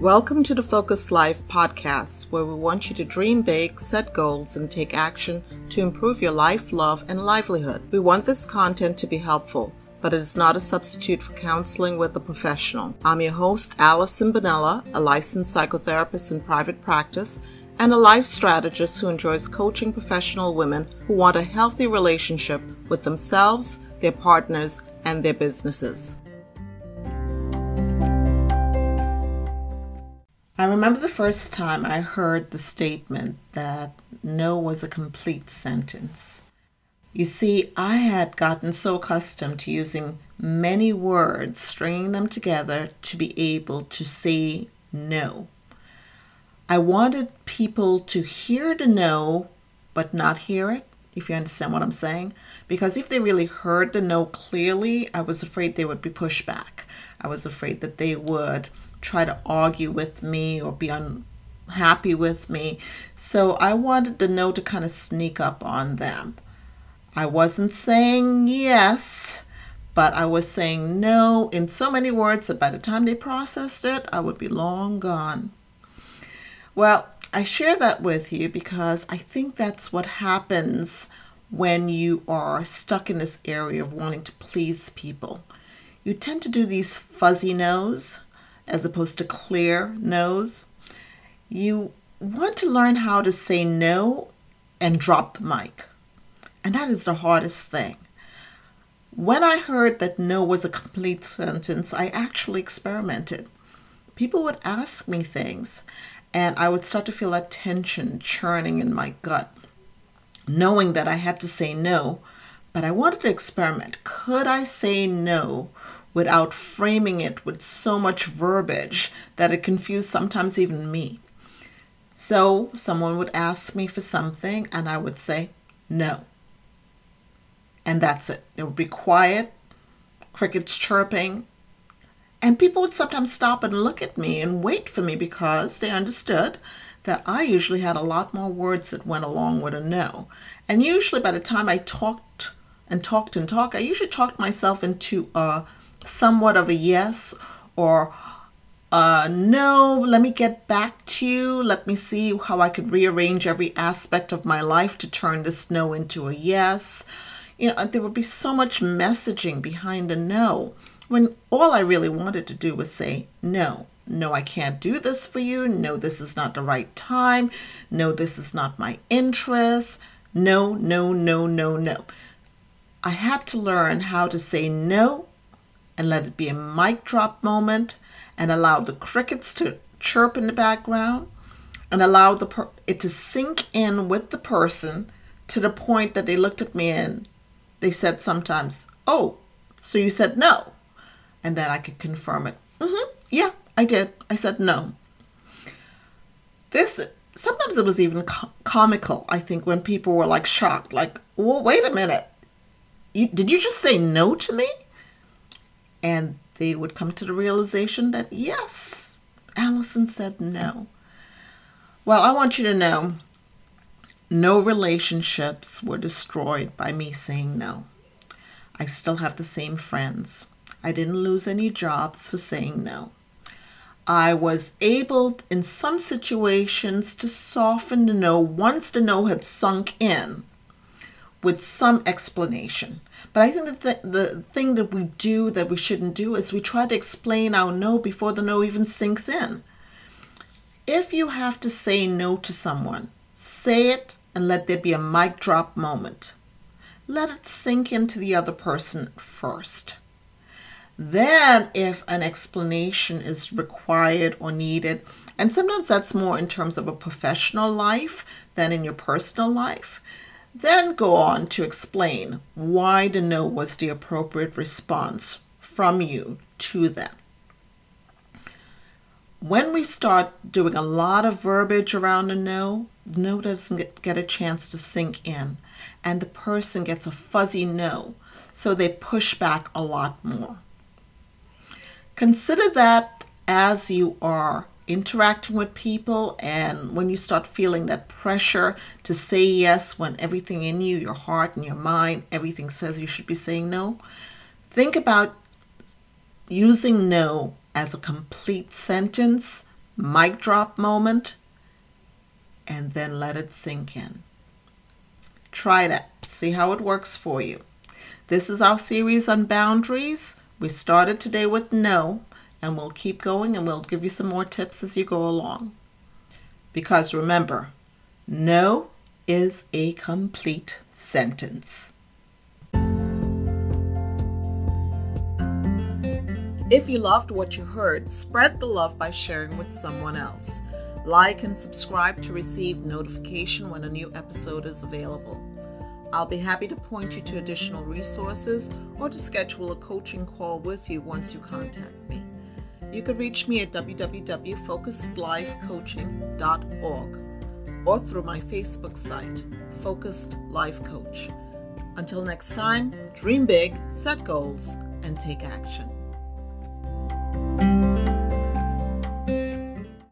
Welcome to the Focused Life podcast, where we want you to dream big, set goals, and take action to improve your life, love, and livelihood. We want this content to be helpful, but it is not a substitute for counseling with a professional. I'm your host, Allison Bonella, a licensed psychotherapist in private practice and a life strategist who enjoys coaching professional women who want a healthy relationship with themselves, their partners, and their businesses. I remember the first time I heard the statement that no was a complete sentence. You see, I had gotten so accustomed to using many words, stringing them together to be able to say no. I wanted people to hear the no, but not hear it, if you understand what I'm saying. Because if they really heard the no clearly, I was afraid they would be pushed back. I was afraid that they would try to argue with me or be unhappy with me. So I wanted the no to kind of sneak up on them. I wasn't saying yes, but I was saying no in so many words that by the time they processed it, I would be long gone. Well, I share that with you because I think that's what happens when you are stuck in this area of wanting to please people. You tend to do these fuzzy no's as opposed to clear no's. You want to learn how to say no and drop the mic. And that is the hardest thing. When I heard that no was a complete sentence, I actually experimented. People would ask me things, and I would start to feel that tension churning in my gut, knowing that I had to say no. But I wanted to experiment. Could I say no without framing it with so much verbiage that it confused sometimes even me. So someone would ask me for something and I would say no. And that's it. It would be quiet, crickets chirping, and people would sometimes stop and look at me and wait for me because they understood that I usually had a lot more words that went along with a no. And usually by the time I talked and talked and talked, I usually talked myself into a somewhat of a yes or uh, no, let me get back to you. Let me see how I could rearrange every aspect of my life to turn this no into a yes. You know, there would be so much messaging behind a no when all I really wanted to do was say no. No, I can't do this for you. No, this is not the right time. No, this is not my interest. No, no, no, no, no. I had to learn how to say no and let it be a mic drop moment and allow the crickets to chirp in the background and allow the per- it to sink in with the person to the point that they looked at me and they said sometimes, "Oh, so you said no," and then I could confirm it. Mm-hmm, yeah, I did. I said no. This sometimes it was even co- comical. I think when people were like shocked, like, "Well, wait a minute, you, did you just say no to me?" And they would come to the realization that yes, Allison said no. Well, I want you to know no relationships were destroyed by me saying no. I still have the same friends. I didn't lose any jobs for saying no. I was able, in some situations, to soften the no once the no had sunk in with some explanation. But I think that the, thing that we do that we shouldn't do is we try to explain our no before the no even sinks in. If you have to say no to someone, say it and let there be a mic drop moment. Let it sink into the other person first. Then, if an explanation is required or needed, and sometimes that's more in terms of a professional life than in your personal life, then go on to explain why the no was the appropriate response from you to them. When we start doing a lot of verbiage around a no, no doesn't get a chance to sink in, and the person gets a fuzzy no, so they push back a lot more. Consider that as you are interacting with people and when you start feeling that pressure to say yes when everything in you, your heart and your mind, everything says you should be saying no, think about using no as a complete sentence mic drop moment, and then let it sink in. Try that. See how it works for you. This is our series on boundaries. We started today with no, and we'll keep going and we'll give you some more tips as you go along. Because remember, no is a complete sentence. If you loved what you heard, spread the love by sharing with someone else. Like and subscribe to receive notification when a new episode is available. I'll be happy to point you to additional resources or to schedule a coaching call with you once you contact me. You can reach me at www.focusedlifecoaching.org or through my Facebook site, Focused Life Coach. Until next time, dream big, set goals, and take action.